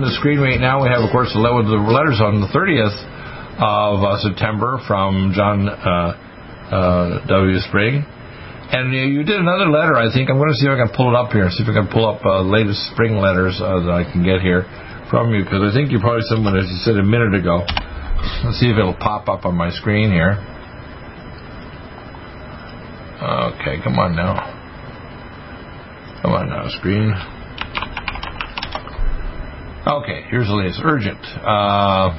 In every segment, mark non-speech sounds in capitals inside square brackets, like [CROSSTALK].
On the screen right now, we have, of course, the letters on the 30th of uh, September from John uh, uh W. Spring. And you did another letter, I think. I'm going to see if I can pull it up here, see if I can pull up uh, latest spring letters uh, that I can get here from you, because I think you probably someone, as you said a minute ago. Let's see if it'll pop up on my screen here. Okay, come on now. Come on now, screen. Okay, here's the latest. Urgent. Uh,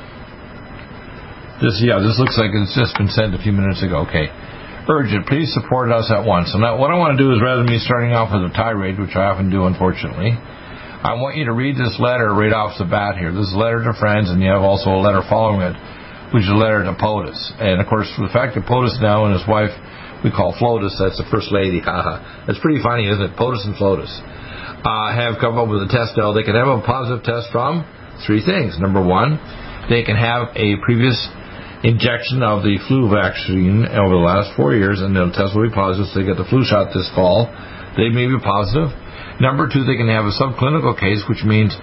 this, yeah, this looks like it's just been sent a few minutes ago. Okay. Urgent. Please support us at once. And now, what I want to do is rather than me starting off with a tirade, which I often do, unfortunately, I want you to read this letter right off the bat here. This is a letter to friends, and you have also a letter following it, which is a letter to POTUS. And of course, the fact that POTUS now and his wife, we call FLOTUS, that's the first lady, [LAUGHS] haha. That's pretty funny, isn't it? POTUS and FLOTUS uh, have come up with a test now. They can have a positive test from three things. Number one, they can have a previous injection of the flu vaccine over the last four years, and they'll test will be positive. So they get the flu shot this fall. They may be positive. Number two, they can have a subclinical case, which means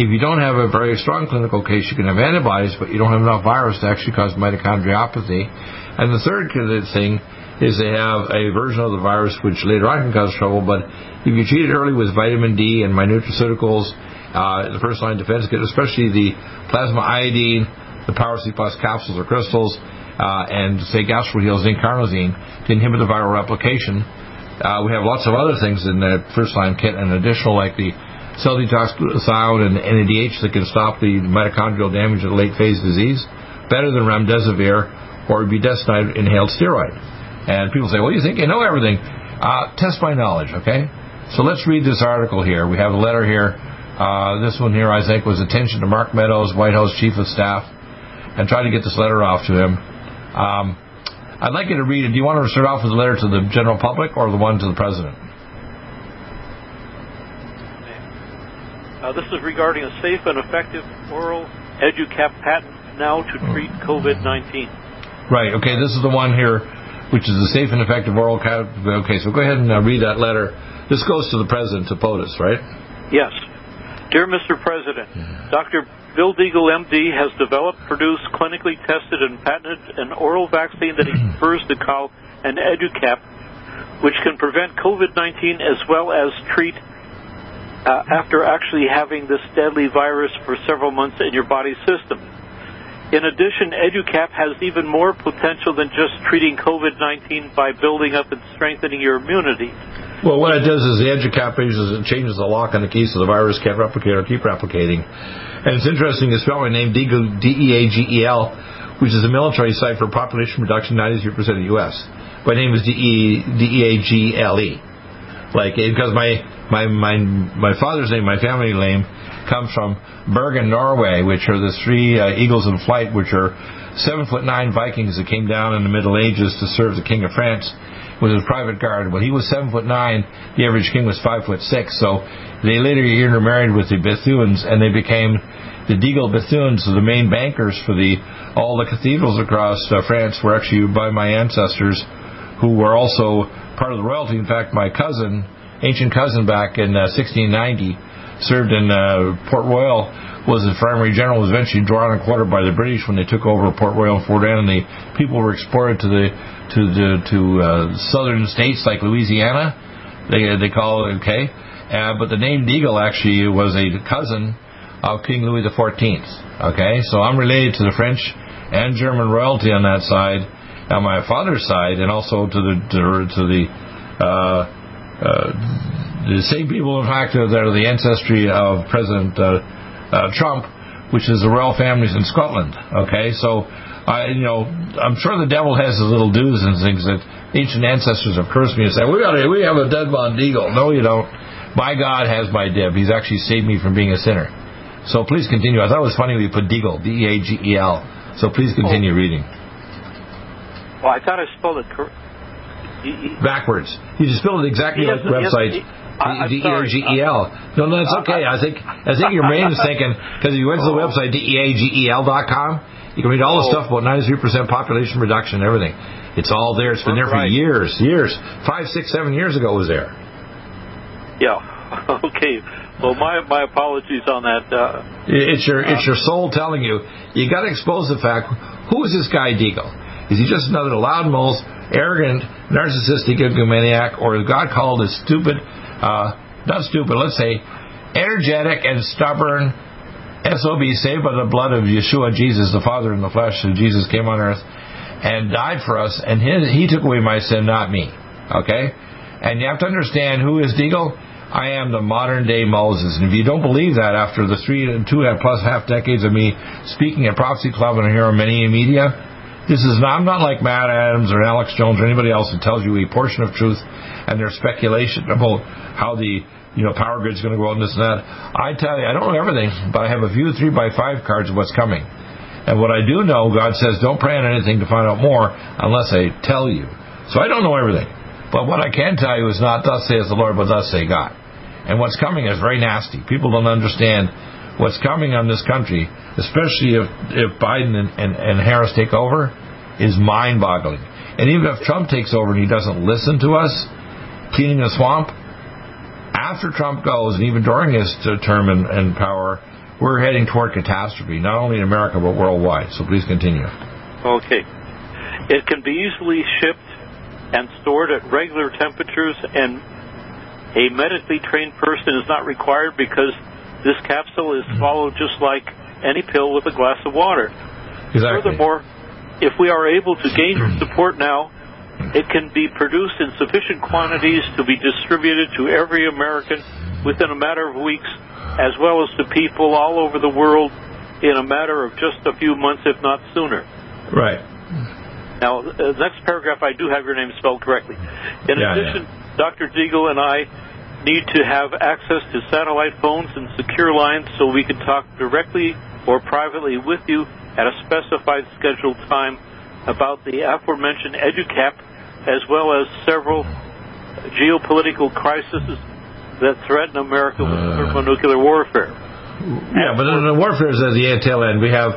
if you don't have a very strong clinical case, you can have antibodies, but you don't have enough virus to actually cause mitochondriopathy. And the third thing is they have a version of the virus which later on can cause trouble, but if you treat it early with vitamin D and my nutraceuticals, uh, the first line defense kit, especially the plasma iodine, the Power C Plus capsules or crystals, uh, and say gastroheal zinc carnosine to inhibit the viral replication. Uh, we have lots of other things in the first line kit, and additional like the cell detox glutathione and NADH that can stop the mitochondrial damage of late phase disease, better than remdesivir or budesonide inhaled steroid. And people say, well, you think you know everything. Uh, test my knowledge, okay? So let's read this article here. We have a letter here. Uh, this one here, I think, was attention to Mark Meadows, White House Chief of Staff, and try to get this letter off to him. Um, I'd like you to read it. Do you want to start off with the letter to the general public or the one to the president? Uh, this is regarding a safe and effective oral EduCap patent now to treat COVID-19. Right. Okay. This is the one here which is a safe and effective oral cap. Okay, so go ahead and uh, read that letter. This goes to the president, to POTUS, right? Yes. Dear Mr. President, yeah. Dr. Bill Deagle, MD, has developed, produced, clinically tested, and patented an oral vaccine that he prefers to call an EduCap, which can prevent COVID-19 as well as treat uh, after actually having this deadly virus for several months in your body system. In addition, EduCap has even more potential than just treating COVID-19 by building up and strengthening your immunity. Well, what it does is the EduCap uses, it changes the lock on the key so the virus can't replicate or keep replicating. And it's interesting, spelled my name, D-E-A-G-E-L, which is a military site for population reduction, 93% of the U.S. My name is D-E-A-G-L-E. Like, because my, my, my, my father's name, my family name, comes from Bergen, Norway, which are the three uh, eagles in flight, which are seven foot nine Vikings that came down in the Middle Ages to serve the King of France with his private guard. When he was seven foot nine, the average king was five foot six. So they later intermarried with the Bethunes, and they became the Deagle Bethunes, the main bankers for the all the cathedrals across uh, France were actually by my ancestors, who were also part of the royalty. In fact, my cousin, ancient cousin, back in uh, 1690 served in uh, Port Royal, was the primary general, was eventually drawn and quartered by the British when they took over Port Royal and Fort Anne, and the people were exported to the to the to uh, southern states like Louisiana. They they call it okay, uh, but the name Deagle actually was a cousin of King Louis Fourteenth. Okay, so I'm related to the French and German royalty on that side, on my father's side, and also to the to, to the uh, uh, the same people, in fact, that are the ancestry of President uh, uh, Trump, which is the royal families in Scotland. Okay, so I, you know, I'm sure the devil has his little do's and things that ancient ancestors have cursed me and said, we got we have a dead Von Deagle. No, you don't. My God has my dib. He's actually saved me from being a sinner. So please continue. I thought it was funny we put Deagle, D-E-A-G-E-L. So please continue oh. reading. Well, I thought I spelled it correct. Backwards. You just spelled it exactly like the website. D E A G E L. No, no, that's okay. I think I think your brain is thinking because if you went to the oh. website D E A G E L dot com. You can read all the oh. stuff about 93% population reduction and everything. It's all there. It's been there for years, years. Five, six, seven years ago it was there. Yeah. [LAUGHS] Okay. Well, my my apologies on that. Uh, it's your it's your soul telling you you got to expose the fact. Who is this guy Deagle? Is he just another loudmouth, arrogant, narcissistic egomaniac, or is God called a stupid, uh, not stupid, let's say, energetic and stubborn SOB saved by the blood of Yeshua, Jesus, the Father in the flesh, and Jesus came on earth and died for us, and he took away my sin, not me. Okay? And you have to understand who is Deagle? I am the modern day Moses. And if you don't believe that after the three, and two plus half decades of me speaking at Prophecy Club and here on many media, this is not, I'm not like Matt Adams or Alex Jones or anybody else who tells you a portion of truth and their speculation about how the you know, power grid's going to go out and this and that. I tell you, I don't know everything, but I have a few three by five cards of what's coming. And what I do know, God says, don't pray on anything to find out more unless I tell you. So I don't know everything. But what I can tell you is not thus says the Lord, but thus say God. And what's coming is very nasty. People don't understand what's coming on this country, especially if, if Biden and, and, and Harris take over, is mind boggling. And even if Trump takes over and he doesn't listen to us, cleaning the swamp, after Trump goes, and even during his term in, in power, we're heading toward catastrophe, not only in America but worldwide. So please continue. Okay. It can be easily shipped and stored at regular temperatures, and a medically trained person is not required because this capsule is swallowed just like any pill with a glass of water. Exactly. Furthermore, if we are able to gain [CLEARS THROAT] support now, it can be produced in sufficient quantities to be distributed to every American within a matter of weeks as well as to people all over the world in a matter of just a few months, if not sooner. Right. Now, uh, next paragraph, I do have your name spelled correctly. In yeah, addition, yeah. Dr. Deagle and I need to have access to satellite phones and secure lines so we can talk directly or privately with you at a specified scheduled time about the aforementioned EduCap as well as several geopolitical crises that threaten America with uh, thermonuclear warfare. Yeah, but the warfare is at the tail end. We have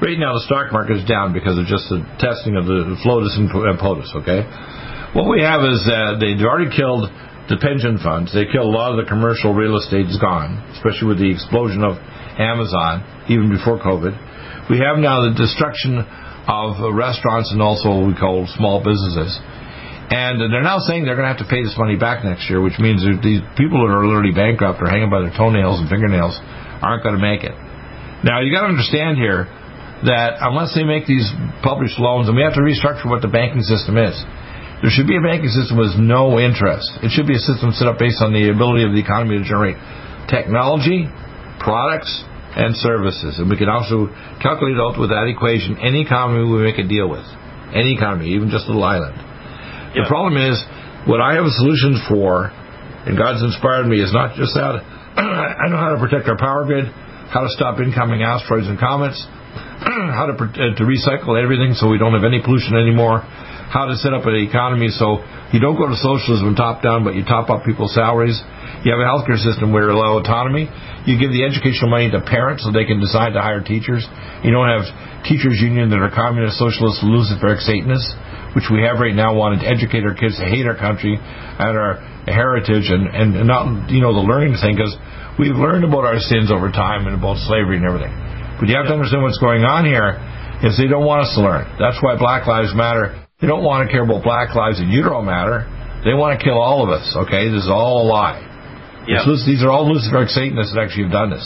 right now the stock market is down because of just the testing of the FLOTUS and POTUS. Okay, what we have is that they've already killed the pension funds. They killed a lot of the commercial real estate is gone, especially with the explosion of Amazon, even before COVID. We have now the destruction of restaurants and also what we call small businesses. And they're now saying they're going to have to pay this money back next year, which means these people that are literally bankrupt or hanging by their toenails and fingernails aren't going to make it. Now, you got to understand here that unless they make these published loans, and we have to restructure what the banking system is, there should be a banking system with no interest. It should be a system set up based on the ability of the economy to generate technology, products, and services. And we can also calculate out with that equation any economy we make a deal with. Any economy, even just a little island. The problem is, what I have a solution for, and God's inspired me, is not just that. [CLEARS THROAT] I know how to protect our power grid, how to stop incoming asteroids and comets, [CLEARS THROAT] how to, uh, to recycle everything so we don't have any pollution anymore, how to set up an economy so you don't go to socialism top down, but you top up people's salaries. You have a healthcare system where you allow autonomy. You give the educational money to parents so they can decide to hire teachers. You don't have teachers union that are communist, socialist, luciferic Satanists which we have right now, wanting to educate our kids to hate our country and our heritage and, and not, you know, the learning thing, because we've learned about our sins over time and about slavery and everything. But you have to understand what's going on here is they don't want us to learn. That's why Black Lives Matter. They don't want to care about Black Lives and Utero Matter. They want to kill all of us. Okay, this is all a lie. Yeah. These are all Luciferic Satanists that actually have done this.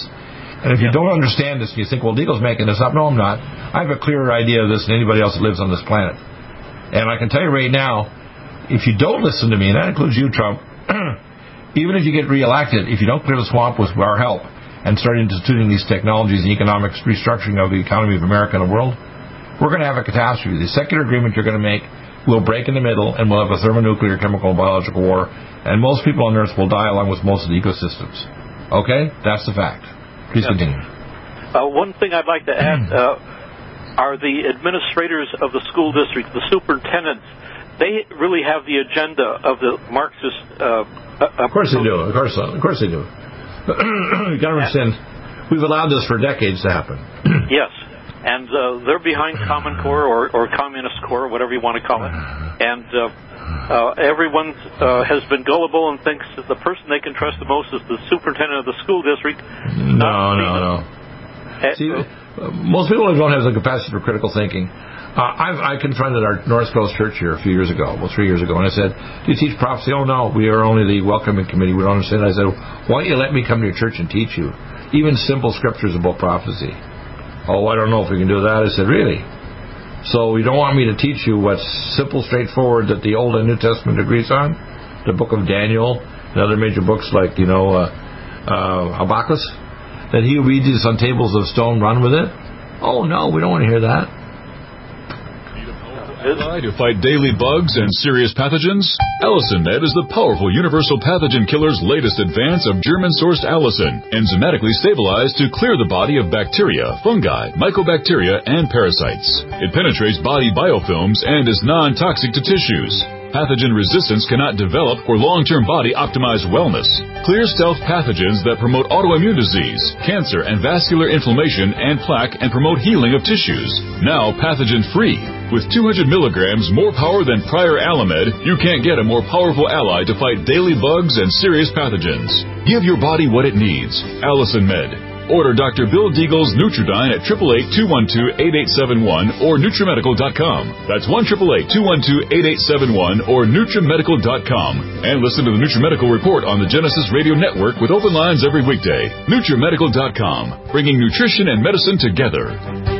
And if you don't understand this, you think, well, Deagle's making this up. No, I'm not. I have a clearer idea of this than anybody else that lives on this planet. And I can tell you right now, if you don't listen to me, and that includes you, Trump, [CLEARS THROAT] even if you get reelected, if you don't clear the swamp with our help and start instituting these technologies and economic restructuring of the economy of America and the world, we're going to have a catastrophe. The secular agreement you're going to make will break in the middle, and we'll have a thermonuclear, chemical, and biological war, and most people on Earth will die along with most of the ecosystems. Okay, that's the fact. Please yes. continue. Uh, one thing I'd like to add [CLEARS THROAT] uh, are the administrators of the school district, the superintendents. They really have the agenda of the Marxist. Uh, uh of course they do. Of course, of course they do. [CLEARS THROAT] you got to understand, we've allowed this for decades to happen. [CLEARS THROAT] yes and uh, they're behind Common Core or, or Communist Core, whatever you want to call it. And uh, uh, everyone uh, has been gullible and thinks that the person they can trust the most is the superintendent of the school district. No, no, no. Uh, See, most people don't have the capacity for critical thinking. Uh, I've, I confronted our North Coast church here a few years ago, well, three years ago, and I said, "Do you teach prophecy?" Oh no, we are only the welcoming committee. We don't understand. I said, "Why don't you let me come to your church and teach you, even simple scriptures about prophecy?" Oh, I don't know if we can do that. I said, Really? So you don't want me to teach you what's simple, straightforward that the Old and New Testament agrees on? The book of Daniel and other major books like, you know, uh, uh, Habakkuk? That he reads this on tables of stone, run with it? Oh, no, we don't want to hear that to fight daily bugs and serious pathogens? Allicin Med is the powerful universal pathogen killer's latest advance of German-sourced allicin, enzymatically stabilized to clear the body of bacteria, fungi, mycobacteria, and parasites. It penetrates body biofilms and is non-toxic to tissues. Pathogen resistance cannot develop for long-term body optimized wellness. Clear stealth pathogens that promote autoimmune disease, cancer and vascular inflammation and plaque and promote healing of tissues. Now pathogen free. With 200 milligrams more power than prior Alamed, you can't get a more powerful ally to fight daily bugs and serious pathogens. Give your body what it needs. Allicin Med. Order Dr. Bill Deagle's Nutridyne at 888-212-8871 or NutriMedical.com. That's 1-888-212-8871 or NutriMedical.com. And listen to the NutriMedical Report on the Genesis Radio Network with open lines every weekday. NutriMedical.com, bringing nutrition and medicine together.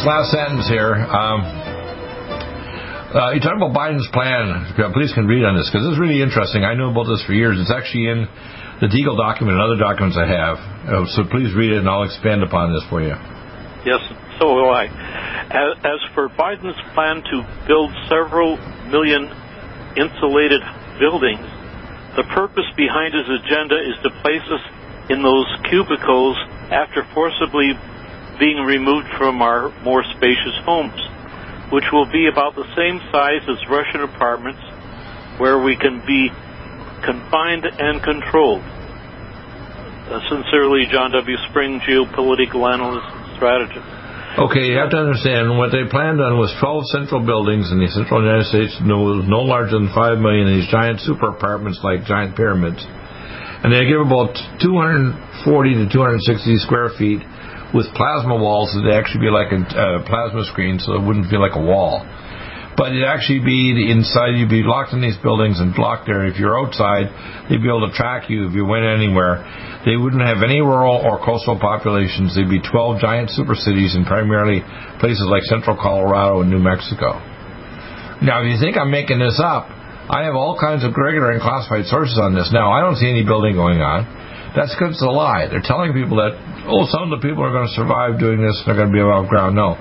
This last sentence here. Um, uh, you talk about Biden's plan. Please can read on this because this is really interesting. I know about this for years. It's actually in the Deagle document and other documents I have. Uh, so please read it and I'll expand upon this for you. Yes, so will I. As, as for Biden's plan to build several million insulated buildings The purpose behind his agenda is to place us in those cubicles after forcibly being removed from our more spacious homes, which will be about the same size as Russian apartments where we can be confined and controlled. Uh, sincerely, John W. Spring, geopolitical analyst and strategist. Okay, you have to understand what they planned on was 12 central buildings in the central United States, no, no larger than 5 million, these giant super apartments like giant pyramids. And they give about 240 to 260 square feet with plasma walls would actually be like a uh, plasma screen, so it wouldn't feel like a wall. But it'd actually be the inside, you'd be locked in these buildings and blocked there. If you're outside, they'd be able to track you if you went anywhere. They wouldn't have any rural or coastal populations. They'd be 12 giant super cities in primarily places like central Colorado and New Mexico. Now, if you think I'm making this up, I have all kinds of regular and classified sources on this. Now, I don't see any building going on. That's because it's a lie. They're telling people that, oh, some of the people are going to survive doing this and they're going to be above ground. No.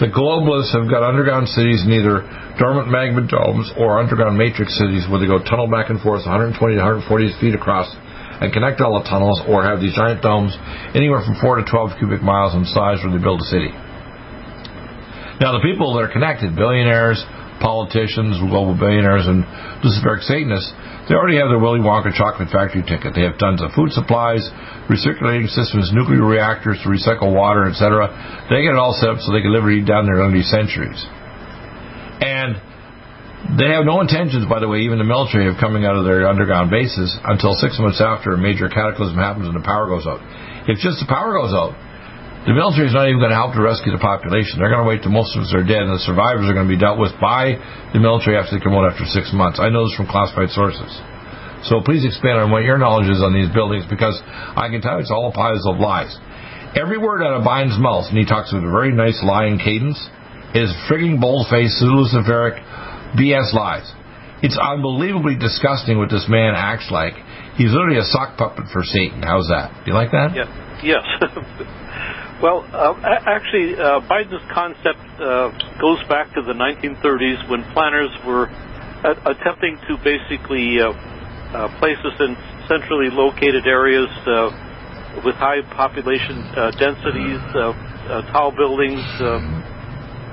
The globalists have got underground cities in either dormant magma domes or underground matrix cities where they go tunnel back and forth 120 to 140 feet across and connect all the tunnels or have these giant domes anywhere from 4 to 12 cubic miles in size where they build a city. Now, the people that are connected, billionaires, politicians, global billionaires, and Luciferic Satanists, they already have their Willy Wonka chocolate factory ticket. They have tons of food supplies, recirculating systems, nuclear reactors to recycle water, etc. They get it all set up so they can live and eat down there under these centuries. And they have no intentions, by the way, even the military, of coming out of their underground bases until six months after a major cataclysm happens and the power goes out. If just the power goes out, the military is not even going to help to rescue the population. They're going to wait till most of us are dead, and the survivors are going to be dealt with by the military after they come out after six months. I know this from classified sources. So please expand on what your knowledge is on these buildings, because I can tell you it's all a piles of lies. Every word out of Biden's mouth, and he talks with a very nice lying cadence, is frigging bold-faced, luciferic, BS lies. It's unbelievably disgusting what this man acts like. He's literally a sock puppet for Satan. How's that? Do you like that? Yeah. Yes. [LAUGHS] well, uh, actually, uh, Biden's concept uh, goes back to the 1930s when planners were uh, attempting to basically uh, uh, place us in centrally located areas with high population densities, tall buildings. Um,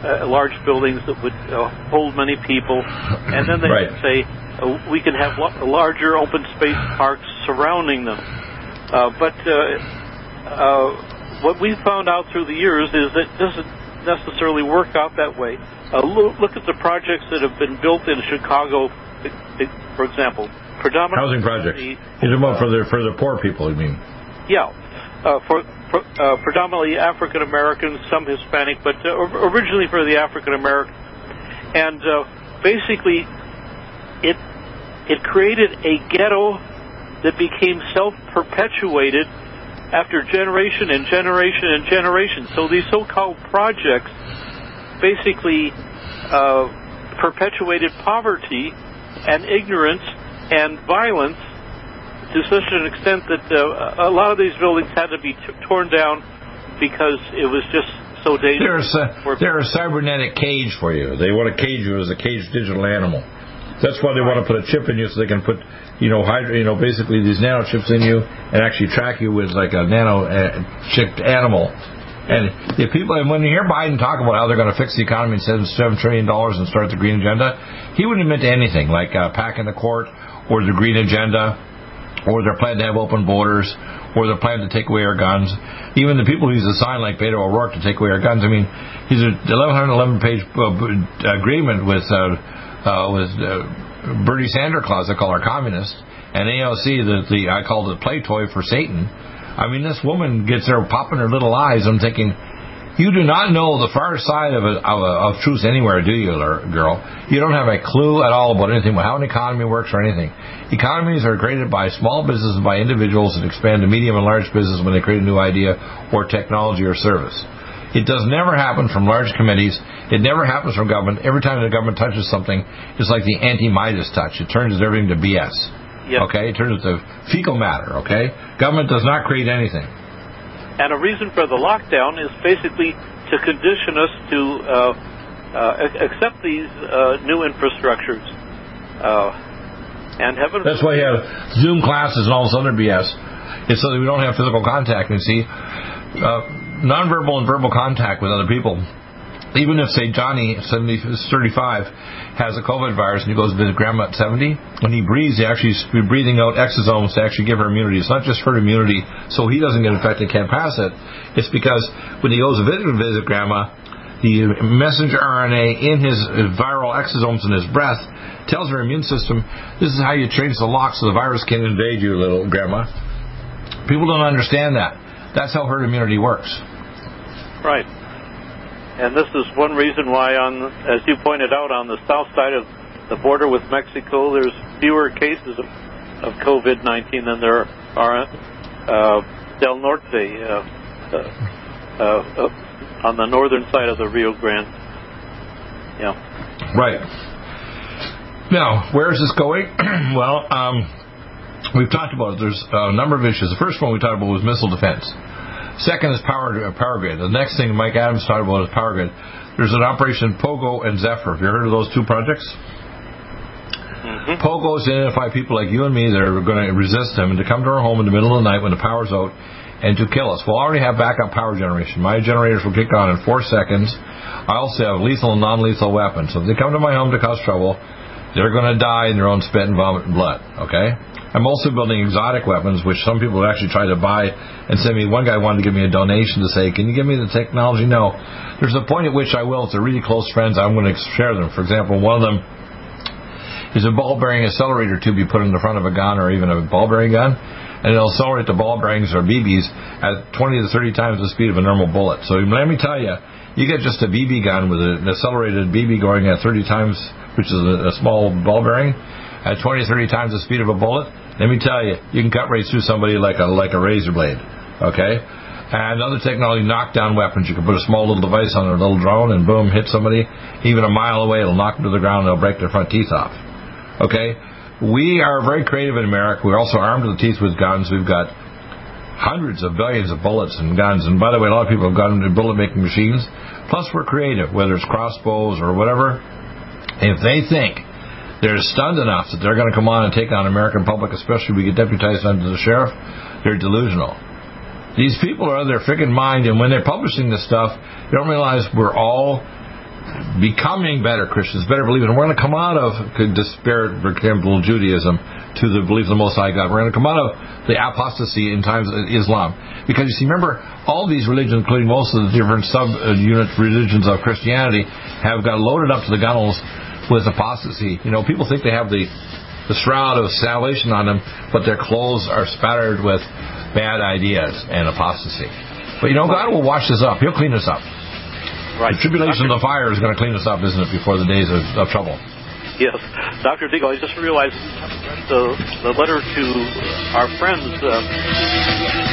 uh, large buildings that would uh, hold many people, and then they right. would say uh, we can have lo- larger open space parks surrounding them. Uh, but uh, uh, what we've found out through the years is that it doesn't necessarily work out that way. Uh, look, look at the projects that have been built in Chicago, for example. Predominantly housing projects. You're about for the for the poor people, you mean? Yeah, uh, for uh, predominantly African Americans, some Hispanic, but uh, originally for the African American. And uh, basically, it it created a ghetto that became self-perpetuated after generation and generation and generation. So these so-called projects basically uh, perpetuated poverty and ignorance and violence to such an extent that uh, a lot of these buildings had to be t- torn down because it was just so dangerous. They're a, they're a cybernetic cage for you. They want to cage you as a caged digital animal. That's why they want to put a chip in you so they can put, you know, hydro, you know, basically these nano chips in you and actually track you with like a nano uh, chipped animal. And if people, and when you hear Biden talk about how they're going to fix the economy and send seven trillion dollars and start the green agenda, he wouldn't admit to anything like uh, packing the court or the green agenda or they're planning to have open borders, or they're planning to take away our guns. Even the people who use a sign like Beto O'Rourke to take away our guns. I mean, he's an 1111 page uh, agreement with uh, uh, with uh, Bernie Sanders they call her communist, and AOC, the, the I call it play toy for Satan. I mean, this woman gets there popping her little eyes. I'm thinking, you do not know the far side of, a, of, a, of truth anywhere, do you, girl? You don't have a clue at all about anything, how an economy works or anything. Economies are created by small businesses, by individuals that expand to medium and large business when they create a new idea or technology or service. It does never happen from large committees. It never happens from government. Every time the government touches something, it's like the anti-Midas touch. It turns everything to BS. Yep. Okay? It turns it to fecal matter. Okay? Government does not create anything. And a reason for the lockdown is basically to condition us to uh, uh, accept these uh, new infrastructures. Uh, And heaven. That's why you have Zoom classes and all this other BS. It's so that we don't have physical contact. And see, uh, nonverbal and verbal contact with other people. Even if, say, Johnny, 70, 35, has a COVID virus and he goes to visit grandma at 70, when he breathes, he actually is breathing out exosomes to actually give her immunity. It's not just herd immunity so he doesn't get infected, and can't pass it. It's because when he goes to visit, visit grandma, the messenger RNA in his viral exosomes in his breath tells her immune system, this is how you change the lock so the virus can invade you, little grandma. People don't understand that. That's how herd immunity works. Right. And this is one reason why, on as you pointed out, on the south side of the border with Mexico, there's fewer cases of, of COVID-19 than there are uh, Del Norte, uh, uh, uh, on the northern side of the Rio Grande. Yeah. Right. Now, where is this going? [CLEARS THROAT] well, um, we've talked about it. There's a number of issues. The first one we talked about was missile defense. Second is power uh, power grid. The next thing Mike Adams talked about is power grid. There's an operation Pogo and Zephyr. Have you heard of those two projects? Mm-hmm. Pogo is to identify people like you and me that are going to resist them and to come to our home in the middle of the night when the power's out and to kill us. We'll already have backup power generation. My generators will kick on in four seconds. I also have lethal and non-lethal weapons. So if they come to my home to cause trouble, they're going to die in their own spit and vomit and blood. Okay? I'm also building exotic weapons, which some people have actually tried to buy and send me. One guy wanted to give me a donation to say, "Can you give me the technology?" No. There's a point at which I will. If they're really close friends, I'm going to share them. For example, one of them is a ball bearing accelerator tube you put in the front of a gun or even a ball bearing gun, and it'll accelerate the ball bearings or BBs at 20 to 30 times the speed of a normal bullet. So let me tell you, you get just a BB gun with an accelerated BB going at 30 times, which is a, small ball bearing, at 20 to 30 times the speed of a bullet let me tell you, you can cut right through somebody like a like a razor blade. Okay? And other technology, knockdown weapons. You can put a small little device on a little drone and boom, hit somebody. Even a mile away, it'll knock them to the ground and they'll break their front teeth off. Okay? We are very creative in America. We're also armed to the teeth with guns. We've got hundreds of billions of bullets and guns. And by the way, a lot of people have gone into bullet making machines. Plus, we're creative, whether it's crossbows or whatever. If they think they're stunned enough that they're going to come on and take on American public, especially if we get deputized under the sheriff. They're delusional. These people are out of their freaking mind, and when they're publishing this stuff, they don't realize we're all becoming better Christians, better believers. And we're going to come out of despair, Campbell Judaism to the belief of the Most High God. We're going to come out of the apostasy in times of Islam. Because you see, remember, all these religions, including most of the different sub-unit religions of Christianity, have got loaded up to the gunnels with apostasy. You know, people think they have the the shroud of salvation on them, but their clothes are spattered with bad ideas and apostasy. But you know, God will wash this up. He'll clean us up. Right. The tribulation of the fire is going to clean us up, isn't it, before the days of, of trouble? Yes. Dr. Deagle, I just realized the, the letter to our friends. Uh,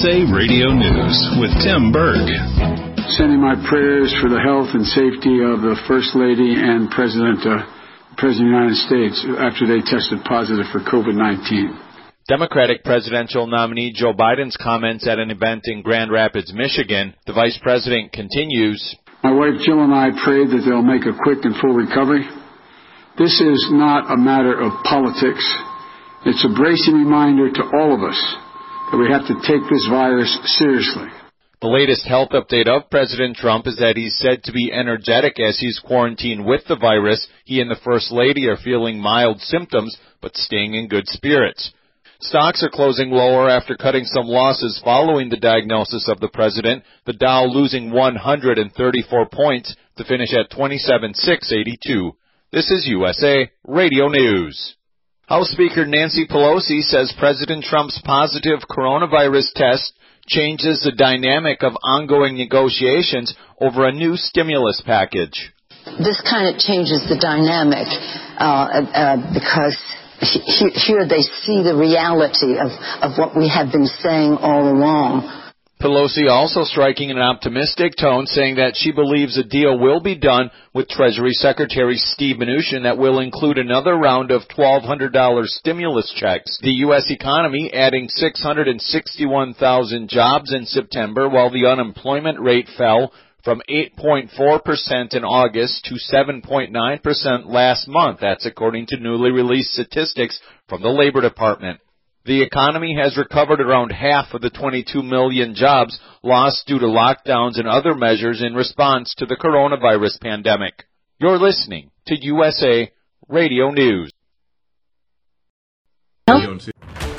USA Radio News with Tim Berg sending my prayers for the health and safety of the First Lady and President, uh, President of the United States after they tested positive for COVID-19. Democratic presidential nominee Joe Biden's comments at an event in Grand Rapids, Michigan. The vice president continues. My wife Jill and I pray that they'll make a quick and full recovery. This is not a matter of politics. It's a bracing reminder to all of us that we have to take this virus seriously. The latest health update of President Trump is that he's said to be energetic as he's quarantined with the virus. He and the First Lady are feeling mild symptoms, but staying in good spirits. Stocks are closing lower after cutting some losses following the diagnosis of the president, the Dow losing 134 points to finish at 27,682. This is USA Radio News. House Speaker Nancy Pelosi says President Trump's positive coronavirus test changes the dynamic of ongoing negotiations over a new stimulus package. This kind of changes the dynamic uh, uh, because here they see the reality of, of what we have been saying all along. Pelosi also striking an optimistic tone, saying that she believes a deal will be done with Treasury Secretary Steve Mnuchin that will include another round of $1,200 stimulus checks. The U.S. economy adding 661,000 jobs in September, while the unemployment rate fell from 8.4% in August to 7.9% last month. That's according to newly released statistics from the Labor Department. The economy has recovered around half of the 22 million jobs lost due to lockdowns and other measures in response to the coronavirus pandemic. You're listening to USA Radio News.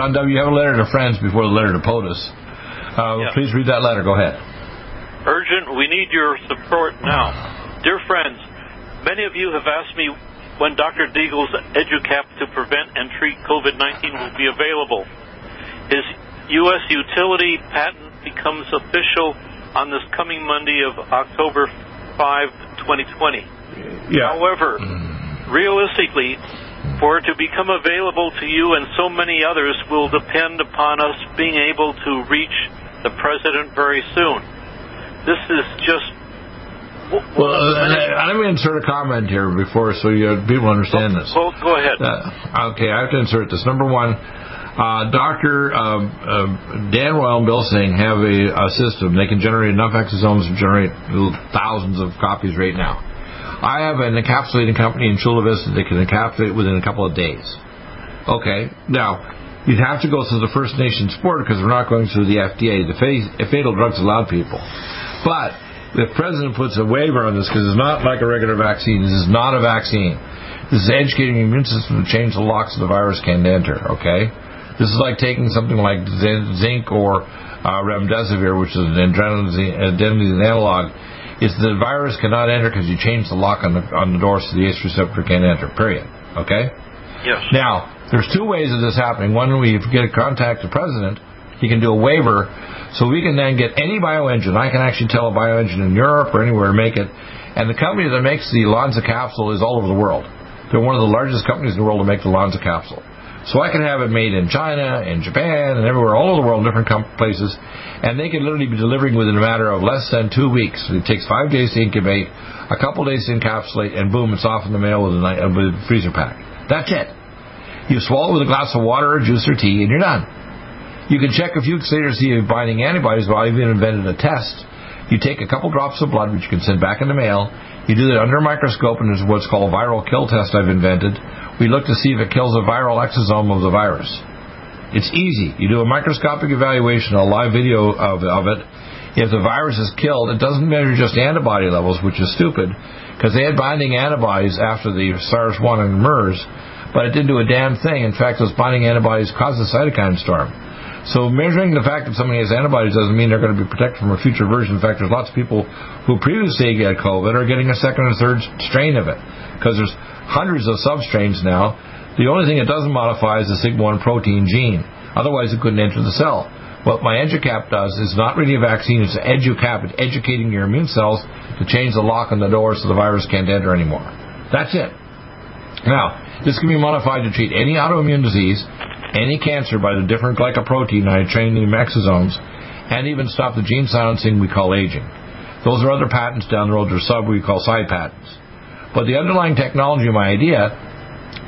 John W., you have a letter to friends before the letter to POTUS. Uh, yeah. Please read that letter. Go ahead. Urgent. We need your support now. Dear friends, many of you have asked me when Dr. Deagle's EduCap to prevent and treat COVID 19 will be available. His U.S. utility patent becomes official on this coming Monday of October 5, 2020. Yeah. However, mm. realistically, for to become available to you and so many others will depend upon us being able to reach the president very soon. This is just. Well, uh, let me insert a comment here before so you people understand this. Well, go ahead. Uh, okay, I have to insert this. Number one, uh, Dr. Uh, uh, Dan Royal and Bill Singh have a, a, system. They can generate enough exosomes to generate thousands of copies right now. I have an encapsulating company in Chula Vista that can encapsulate within a couple of days. Okay, now you'd have to go through the First Nations board because we're not going through the FDA. The fatal drugs allowed people, but the president puts a waiver on this because it's not like a regular vaccine. This is not a vaccine. This is educating the immune system to change the locks so the virus can't enter. Okay, this is like taking something like zinc or uh, remdesivir, which is an adenosine analog is the virus cannot enter because you change the lock on the on the door so the ACE receptor can't enter. Period. Okay. Yes. Now there's two ways of this happening. One, we get a contact the president, he can do a waiver, so we can then get any bioengine. I can actually tell a bioengine in Europe or anywhere to make it. And the company that makes the Lonza capsule is all over the world. They're one of the largest companies in the world to make the Lonza capsule. So I can have it made in China, in Japan, and everywhere, all over the world, different places, and they can literally be delivering within a matter of less than two weeks. It takes five days to incubate, a couple days to encapsulate, and boom, it's off in the mail with a, uh, with a freezer pack. That's it. You swallow it with a glass of water or juice or tea, and you're done. You can check a few weeks later to see if binding antibodies. Well, I've even invented a test. You take a couple drops of blood, which you can send back in the mail. You do that under a microscope, and there's what's called a viral kill test I've invented we look to see if it kills a viral exosome of the virus. It's easy. You do a microscopic evaluation, a live video of, of it. if the virus is killed, it doesn't measure just antibody levels, which is stupid, because they had binding antibodies after the SARS-1 and MERS, but it didn't do a damn thing. In fact, those binding antibodies caused a cytokine storm. So measuring the fact that somebody has antibodies doesn't mean they're going to be protected from a future version. In fact, there's lots of people who previously had COVID are getting a second or third strain of it because there's hundreds of substrains now. The only thing it doesn't modify is the sigma-1 protein gene. Otherwise, it couldn't enter the cell. What my EduCap does is not really a vaccine, it's an EduCap. It's educating your immune cells to change the lock on the door so the virus can't enter anymore. That's it. Now, this can be modified to treat any autoimmune disease, any cancer by the different glycoprotein I train the exosomes, and even stop the gene silencing we call aging. Those are other patents down the road. There's sub we call side patents. But the underlying technology of my idea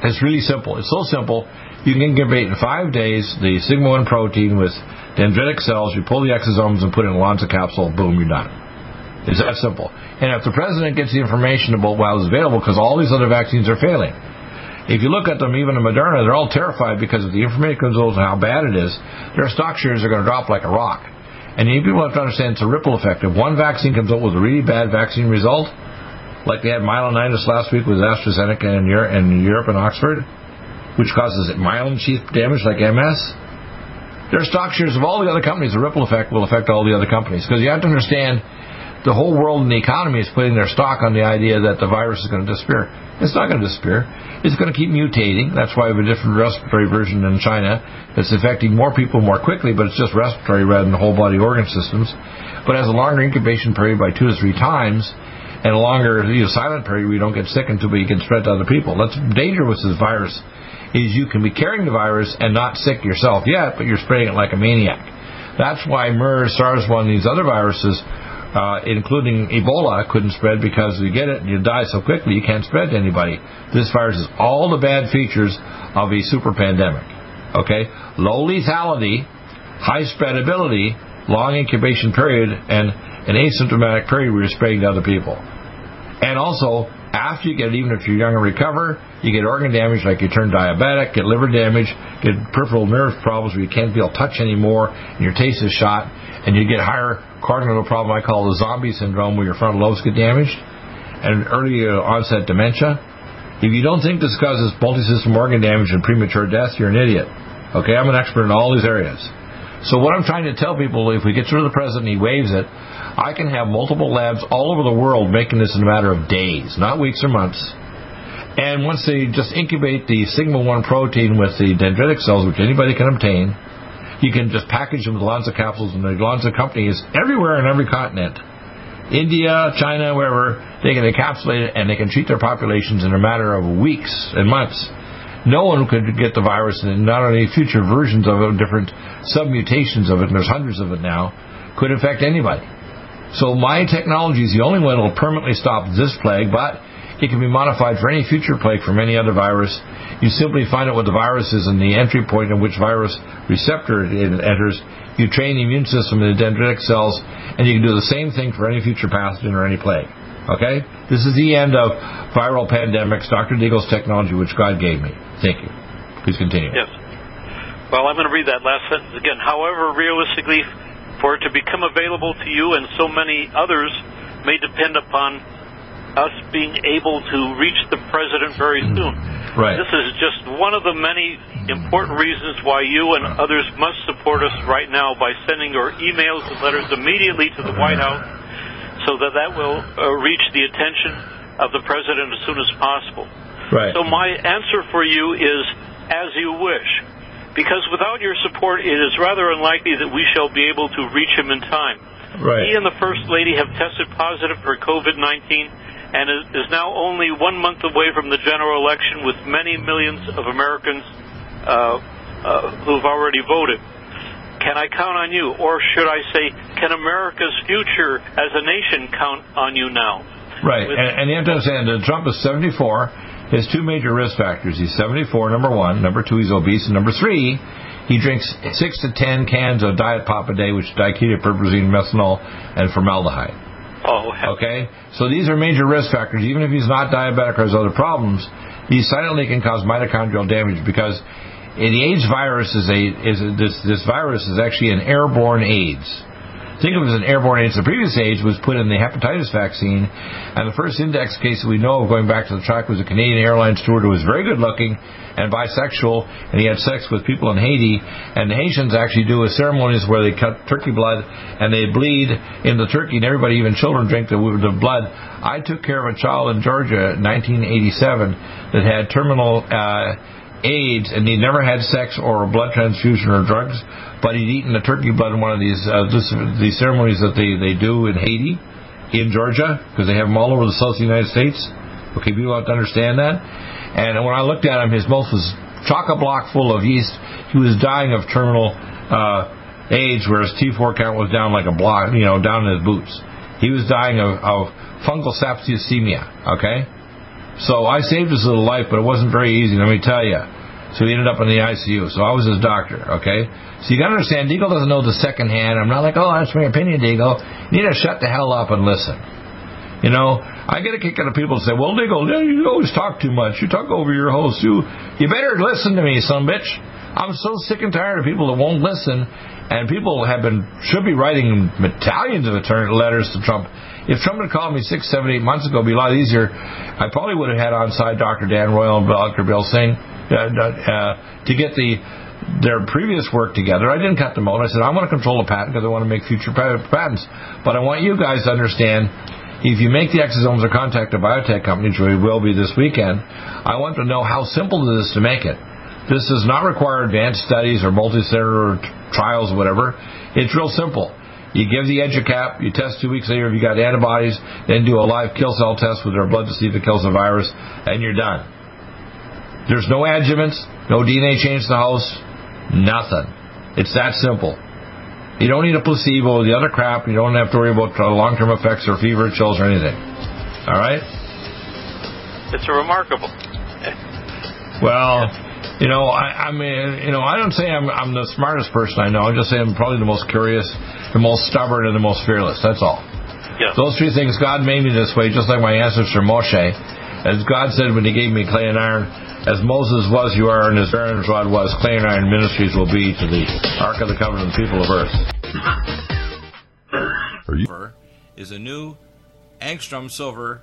is really simple. It's so simple, you can incubate in five days the sigma-1 protein with dendritic cells, you pull the exosomes and put it in a Lonza capsule, boom, you're done. It's that simple. And if the president gets the information about while it's available, because all these other vaccines are failing, if you look at them, even the Moderna, they're all terrified because of the information comes out how bad it is. Their stock shares are going to drop like a rock. And you people have to understand it's a ripple effect. If one vaccine comes out with a really bad vaccine result, like they had myelinitis last week with AstraZeneca in Europe, in Europe and Oxford, which causes myelin sheath damage like MS, their stock shares of all the other companies, the ripple effect will affect all the other companies. Because you have to understand the whole world and the economy is putting their stock on the idea that the virus is going to disappear. It's not going to disappear. It's going to keep mutating. That's why we have a different respiratory version in China that's affecting more people more quickly, but it's just respiratory rather than whole body organ systems. But has a longer incubation period by two to three times and a longer you know, silent period where you don't get sick until you can spread to other people. That's danger with this virus is you can be carrying the virus and not sick yourself yet, but you're spreading it like a maniac. That's why MERS, SARS-1, these other viruses uh, including Ebola, couldn't spread because you get it and you die so quickly you can't spread to anybody. This virus has all the bad features of a super pandemic. Okay? Low lethality, high spreadability, long incubation period, and an asymptomatic period where you're spreading to other people. And also, after you get it, even if you're young and recover, you get organ damage like you turn diabetic, get liver damage, get peripheral nerve problems where you can't feel touch anymore, and your taste is shot, and you get higher cognitive problem I call the zombie syndrome where your frontal lobes get damaged, and early uh, onset dementia. If you don't think this causes multi-system organ damage and premature death, you're an idiot. Okay, I'm an expert in all these areas. So what I'm trying to tell people, if we get through the president he waives it, I can have multiple labs all over the world making this in a matter of days, not weeks or months. And once they just incubate the sigma-1 protein with the dendritic cells, which anybody can obtain, you can just package them with Lonza capsules, and the Lonza company is everywhere in every continent. India, China, wherever, they can encapsulate it and they can treat their populations in a matter of weeks and months. No one could get the virus, and not only future versions of it, different submutations of it, and there's hundreds of it now, could infect anybody. So my technology is the only one that will permanently stop this plague, but it can be modified for any future plague from any other virus you simply find out what the virus is and the entry point in which virus receptor it enters. You train the immune system in the dendritic cells, and you can do the same thing for any future pathogen or any plague. Okay? This is the end of viral pandemics, Dr. Deagle's technology, which God gave me. Thank you. Please continue. Yes. Well, I'm going to read that last sentence again. However, realistically, for it to become available to you and so many others may depend upon us being able to reach the president very Mm. soon. Right. This is just one of the many important reasons why you and others must support us right now by sending your emails and letters immediately to the White House so that that will uh, reach the attention of the president as soon as possible. Right. So my answer for you is as you wish. Because without your support, it is rather unlikely that we shall be able to reach him in time. Right. He and the First Lady have tested positive for COVID 19 and is now only one month away from the general election with many millions of Americans uh, uh, who've already voted. Can I count on you? Or should I say, can America's future as a nation count on you now? Right, and, and you have to understand that Trump is 74. His two major risk factors. He's 74, number one. Number two, he's obese. And number three, he drinks six to ten cans of diet pop a day, which is diketopiperazine, methanol, and formaldehyde. Oh, heck. Okay, so these are major risk factors. Even if he's not diabetic or has other problems, he silently can cause mitochondrial damage because the AIDS virus is a is a, this this virus is actually an airborne AIDS. think of it as an airborne AIDS. The previous AIDS was put in the hepatitis vaccine, and the first index case that we know of going back to the track was a Canadian airline steward who was very good looking and bisexual, and he had sex with people in Haiti. And the Haitians actually do a ceremonies where they cut turkey blood and they bleed in the turkey, and everybody, even children, drink the, the blood. I took care of a child in Georgia in 1987 that had terminal. Uh, AIDS and he'd never had sex or a blood transfusion or drugs, but he'd eaten the turkey blood in one of these uh, these ceremonies that they, they do in Haiti, in Georgia, because they have them all over the south United States. Okay, people have to understand that. And when I looked at him, his mouth was chock a block full of yeast. He was dying of terminal uh, AIDS, where his T4 count was down like a block, you know, down in his boots. He was dying of, of fungal septicemia. Okay. So I saved his little life, but it wasn't very easy, let me tell you. So he ended up in the ICU. So I was his doctor, okay? So you gotta understand, Deagle doesn't know the second hand. I'm not like, oh, that's my opinion, Deagle. You need to shut the hell up and listen. You know, I get a kick out of people who say, well, Deagle, you always talk too much. You talk over your host. You, you better listen to me, son bitch. I'm so sick and tired of people that won't listen, and people have been should be writing battalions of letters to Trump. If Trump had called me six, seven, eight months ago, it'd be a lot easier. I probably would have had on side Dr. Dan Royal and Dr. Bill Singh uh, uh, to get the their previous work together. I didn't cut them out. I said I want to control the patent because I want to make future patents. But I want you guys to understand. If you make the exosomes or contact a biotech company, which we will be this weekend, I want to know how simple it is to make it. This does not require advanced studies or multi-center trials or whatever. It's real simple. You give the EduCap, you test two weeks later if you got antibodies, then do a live kill cell test with their blood to see if it kills the virus, and you're done. There's no adjuvants, no DNA change in the house, nothing. It's that simple. You don't need a placebo, the other crap, you don't have to worry about long term effects or fever, chills, or anything. All right? It's remarkable. well, you know, I, I mean, you know, I don't say I'm, I'm the smartest person I know. I just say I'm probably the most curious, the most stubborn, and the most fearless. That's all. Yeah. Those three things, God made me this way, just like my ancestor Moshe. As God said when He gave me clay and iron, as Moses was, you are, and as Aaron's rod was, clay and iron ministries will be to the Ark of the Covenant, people of earth. Is a new angstrom silver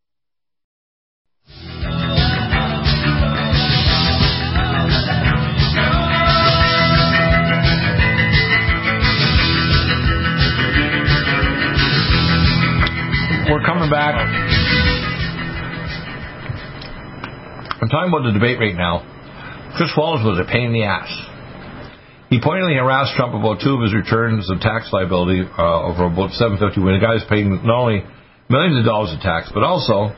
We're coming back. I'm talking about the debate right now. Chris Wallace was a pain in the ass. He pointedly harassed Trump about two of his returns of tax liability uh, over about 750 when the guy guy's paying not only millions of dollars of tax, but also,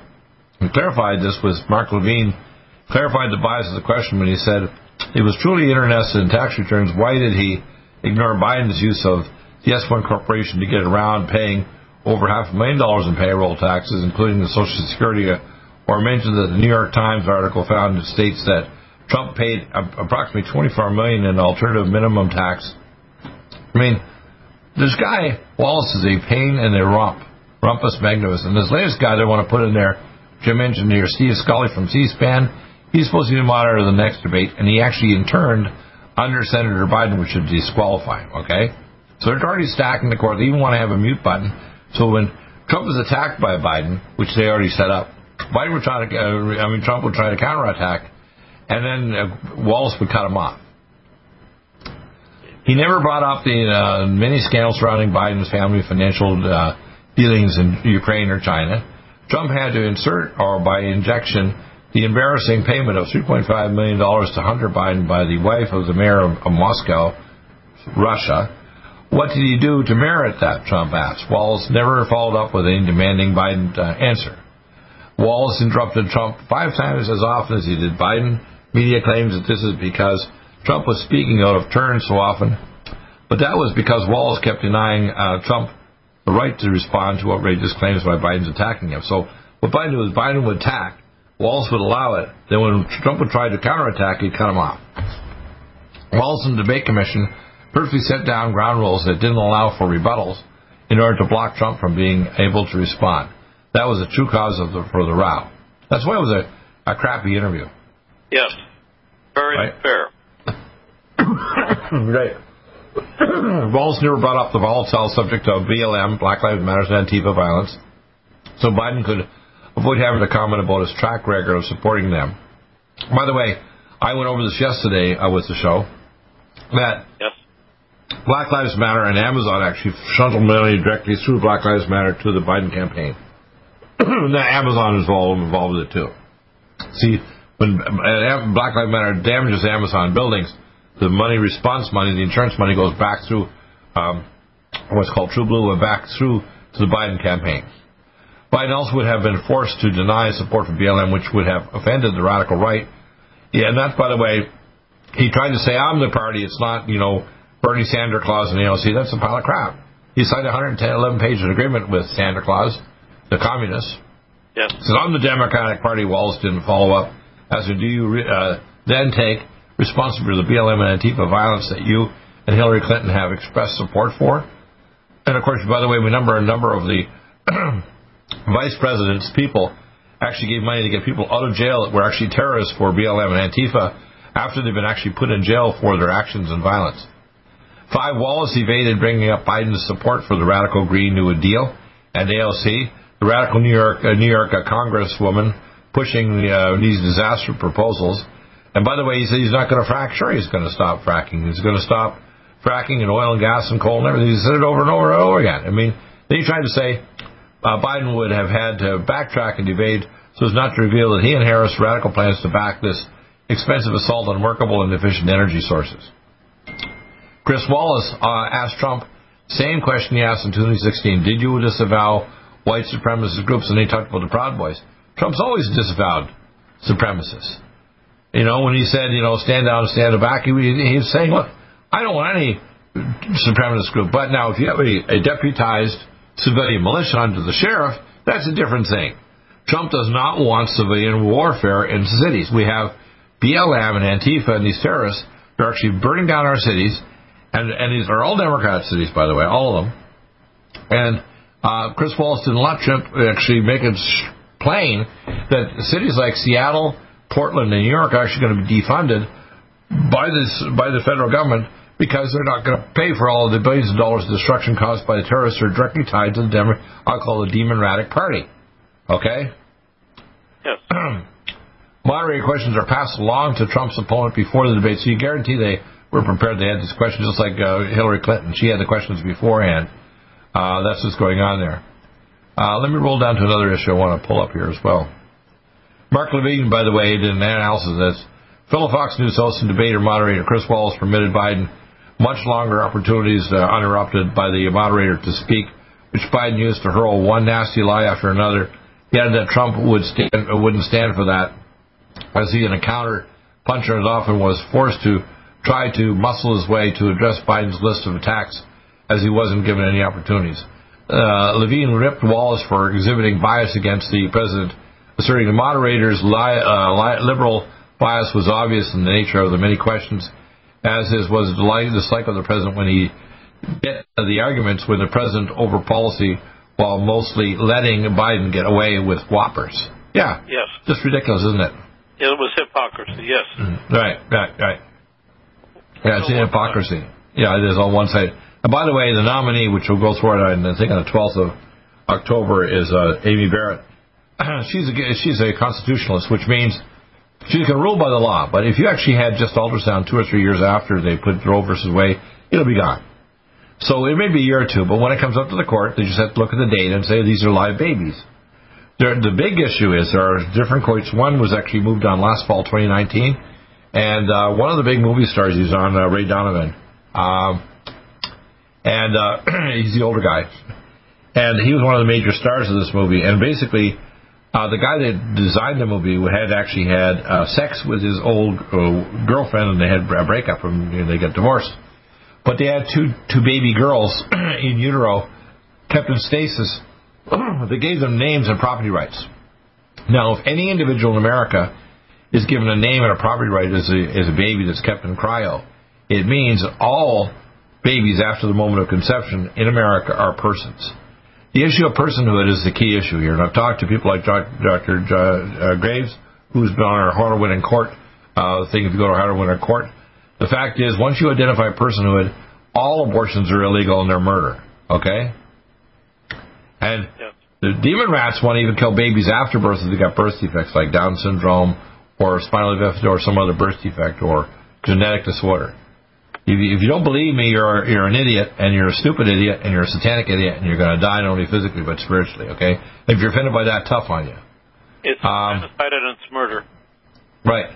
he clarified this with Mark Levin, clarified the bias of the question when he said he was truly interested in tax returns. Why did he ignore Biden's use of the S1 Corporation to get around paying over half a million dollars in payroll taxes, including the Social Security uh, or mentioned that the New York Times article found states that Trump paid approximately 24 million in alternative minimum tax. I mean, this guy Wallace is a pain in the rump, rumpus magnus. And this latest guy they want to put in there, Jim Engineer Steve Scully from C-SPAN, he's supposed to be the moderator of the next debate, and he actually interned under Senator Biden, which would disqualify him. Okay, so they're already stacking the court. They even want to have a mute button, so when Trump was attacked by Biden, which they already set up, Biden would try to, uh, I mean, Trump would try to counterattack, and then uh, Wallace would cut him off. He never brought up the uh, many scandals surrounding Biden's family financial uh, dealings in Ukraine or China. Trump had to insert, or by injection, the embarrassing payment of $3.5 million to Hunter Biden by the wife of the mayor of, of Moscow, Russia. What did he do to merit that? Trump asked. Wallace never followed up with any demanding Biden uh, answer. Wallace interrupted Trump five times as often as he did Biden. Media claims that this is because Trump was speaking out of turn so often, but that was because Wallace kept denying uh, Trump the right to respond to outrageous claims by Biden's attacking him. So what Biden did was Biden would attack, Wallace would allow it. Then when Trump would try to counterattack, he'd cut him off. Wallace and the debate commission perfectly set down ground rules that didn't allow for rebuttals in order to block Trump from being able to respond. That was the true cause of the for the row. That's why it was a, a crappy interview. Yes, very right? fair. [COUGHS] right. [COUGHS] Wallace never brought up the volatile subject of BLM, Black Lives Matter, and Antifa violence, so Biden could avoid having to comment about his track record of supporting them. By the way, I went over this yesterday uh, with the show that yes. Black Lives Matter and Amazon actually shuttled money directly through Black Lives Matter to the Biden campaign. [CLEARS THROAT] Amazon is involved, involved it too. See, when uh, Black Lives Matter damages Amazon buildings, the money response money, the insurance money goes back through um, what's called True Blue and back through to the Biden campaign. Biden also would have been forced to deny support for BLM, which would have offended the radical right. Yeah, and that, by the way, he tried to say, I'm the party. It's not, you know, Bernie Sanders Claus and the AOC. That's a pile of crap. He signed a 110, 11 page agreement with Santa Claus the communists. Yes. Says, I'm the Democratic Party. Wallace didn't follow up. As do you uh, then take responsibility for the BLM and Antifa violence that you and Hillary Clinton have expressed support for? And of course, by the way, we number a number of the [CLEARS THROAT] vice president's people actually gave money to get people out of jail that were actually terrorists for BLM and Antifa after they've been actually put in jail for their actions and violence. Five, Wallace evaded bringing up Biden's support for the radical Green New Deal and AOC, the radical New York uh, New York uh, Congresswoman pushing uh, these disaster proposals. And by the way, he said he's not going to frack. Sure, he's going to stop fracking. He's going to stop fracking and oil and gas and coal and everything. He said it over and over and over again. I mean, then he tried to say uh, Biden would have had to backtrack and evade so as not to reveal that he and Harris radical plans to back this expensive assault on workable and efficient energy sources. Chris Wallace uh, asked Trump same question he asked in 2016: Did you disavow white supremacist groups? And he talked about the Proud Boys. Trump's always disavowed supremacists. You know, when he said, you know, stand down, stand back, he, he was saying, look, I don't want any supremacist group. But now, if you have a, a deputized civilian militia under the sheriff, that's a different thing. Trump does not want civilian warfare in cities. We have BLM and Antifa and these terrorists. They're actually burning down our cities and and these are all Democrat cities, by the way, all of them. And uh, Chris Wallace did not actually make it plain that cities like Seattle, Portland, and New York are actually going to be defunded by this by the federal government because they're not going to pay for all of the billions of dollars of destruction caused by the terrorists who are directly tied to the Demo- I'll call the Democratic Party. Okay. Yes. [CLEARS THROAT] Moderator questions are passed along to Trump's opponent before the debate, so you guarantee they were prepared to answer these questions, just like uh, Hillary Clinton. She had the questions beforehand. Uh, that's what's going on there. Uh, let me roll down to another issue I want to pull up here as well. Mark Levin, by the way, did an analysis of this. fellow Fox News host and debater moderator Chris Wallace permitted Biden much longer opportunities uh, uninterrupted by the moderator to speak, which Biden used to hurl one nasty lie after another. He added that Trump would stand, wouldn't stand for that, as he, in a counter puncher, often was forced to tried to muscle his way to address Biden's list of attacks as he wasn't given any opportunities. Uh, Levin ripped Wallace for exhibiting bias against the president, asserting the moderator's li- uh, li- liberal bias was obvious in the nature of the many questions, as is was the dislike of the president when he bit the arguments with the president over policy while mostly letting Biden get away with whoppers. Yeah. Yes. Just ridiculous, isn't it? It was hypocrisy, yes. Mm-hmm. Right, right, right. Yeah, it's an hypocrisy. Yeah, it is on one side. And by the way, the nominee, which will go through it, I think on the 12th of October, is uh, Amy Barrett. [CLEARS THROAT] she's a she's a constitutionalist, which means she can rule by the law. But if you actually had just ultrasound two or three years after they put Roe versus Wade, it'll be gone. So it may be a year or two, but when it comes up to the court, they just have to look at the data and say these are live babies. The big issue is there are different courts. One was actually moved on last fall, 2019 and uh, one of the big movie stars he's on, uh, Ray Donovan, um, and uh, [CLEARS THROAT] he's the older guy, and he was one of the major stars of this movie. And basically, uh, the guy that designed the movie had actually had uh, sex with his old uh, girlfriend, and they had a breakup, and you know, they got divorced. But they had two two baby girls [CLEARS THROAT] in utero, kept in stasis. [CLEARS THROAT] they gave them names and property rights. Now, if any individual in America is given a name and a property right as a, as a baby that's kept in cryo, it means all babies after the moment of conception in America are persons. The issue of personhood is the key issue here. And I've talked to people like Dr. Uh, Graves, who's been on our Harder Winning Court uh, thing if you go to Harder Winning Court. The fact is, once you identify personhood, all abortions are illegal and they're murder. Okay? And the demon rats want to even kill babies after birth if they got birth defects like Down syndrome or spinal defect or some other birth defect or genetic disorder. If you, if you don't believe me, you're you're an idiot, and you're a stupid idiot, and you're a satanic idiot, and you're going to die not only physically but spiritually. Okay, if you're offended by that, tough on you. It's um, genocide and it's murder. Right.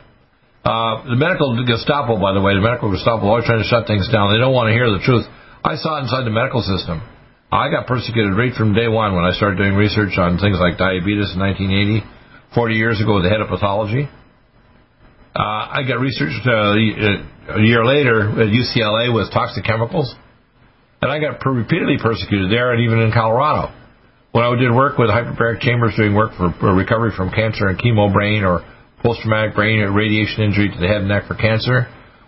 Uh, the medical Gestapo, by the way, the medical Gestapo always trying to shut things down. They don't want to hear the truth. I saw it inside the medical system. I got persecuted right from day one when I started doing research on things like diabetes in 1980, 40 years ago with the head of pathology. Uh, I got researched uh, a year later at UCLA with toxic chemicals, and I got repeatedly persecuted there and even in Colorado. When I did work with hyperbaric chambers doing work for, for recovery from cancer and chemo brain or post traumatic brain or radiation injury to the head and neck for cancer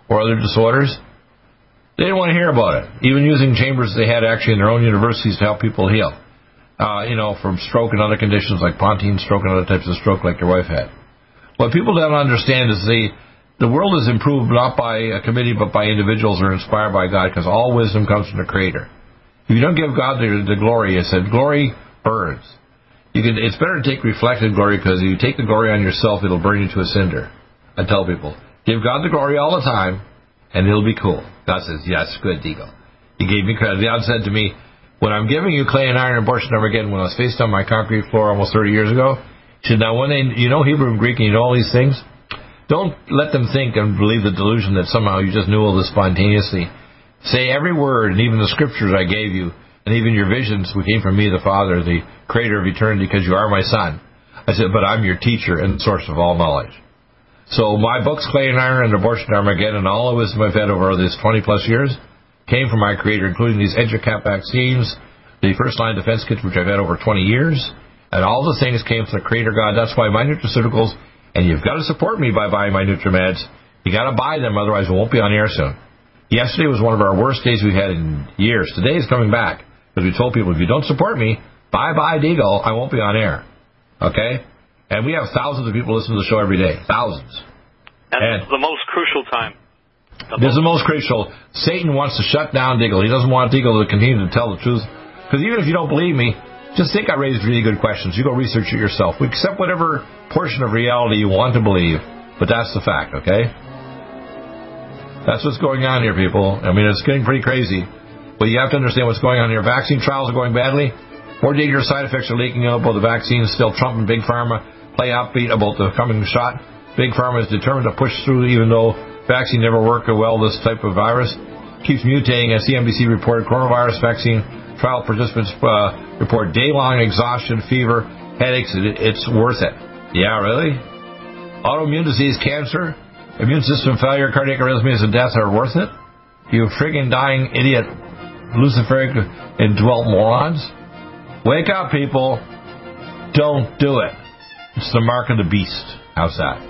or other disorders, they didn't want to hear about it. Even using chambers they had actually in their own universities to help people heal. uh, you know, from stroke and other conditions like pontine stroke and other types of stroke like your wife had. What people don't understand is the the world is improved not by a committee but by individuals who are inspired by God because all wisdom comes from the Creator. If you don't give God the, the glory, I said glory burns. You can. It's better to take reflected glory because if you take the glory on yourself, it'll burn you to a cinder. I tell people, give God the glory all the time, and it'll be cool. God says, yes, good, Deagle. He gave me credit. God said to me, when I'm giving you clay and iron and Bush again, when I was faced on my concrete floor almost 30 years ago, said, now when they, you know Hebrew and Greek and you know all these things, don't let them think and believe the delusion that somehow you just knew all this spontaneously. Say every word, and even the scriptures I gave you, and even your visions which came from me, the Father, the creator of eternity, because you are my son. I said, but I'm your teacher and source of all knowledge. So my books, Clay and Iron and Abortion Armageddon, and all the wisdom I've had over these 20 plus years came from my creator, including these EduCap vaccines, the first line defense kits, which I've had over 20 years, and all the things came from the creator God. That's why my nutraceuticals, and you've got to support me by buying my NutriMeds. You got to buy them, otherwise we won't be on air soon. Yesterday was one of our worst days we've had in years. Today is coming back. Because we told people, if you don't support me, bye bye Deagle, I won't be on air. Okay? And we have thousands of people listening to the show every day. Thousands. And, and the most crucial time. The this most is the most crucial. Satan wants to shut down Deagle. He doesn't want Deagle to continue to tell the truth. Because even if you don't believe me, just think I raised really good questions. You go research it yourself. We accept whatever portion of reality you want to believe, but that's the fact, okay? That's what's going on here, people. I mean, it's getting pretty crazy. But you have to understand what's going on here. Vaccine trials are going badly. More dangerous side effects are leaking out about the vaccines. Still, Trump and Big Pharma play upbeat about the coming shot. Big Pharma is determined to push through, even though vaccine never worked well. This type of virus keeps mutating. As CNBC reported, coronavirus vaccine trial participants uh, report day-long exhaustion, fever, headaches. It, it's worth it. Yeah, really? Autoimmune disease, cancer, immune system failure, cardiac arrhythmias, and death are worth it? You friggin' dying idiot Luciferic and dwelt morons. Wake up, people. Don't do it. It's the mark of the beast. How's that?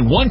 One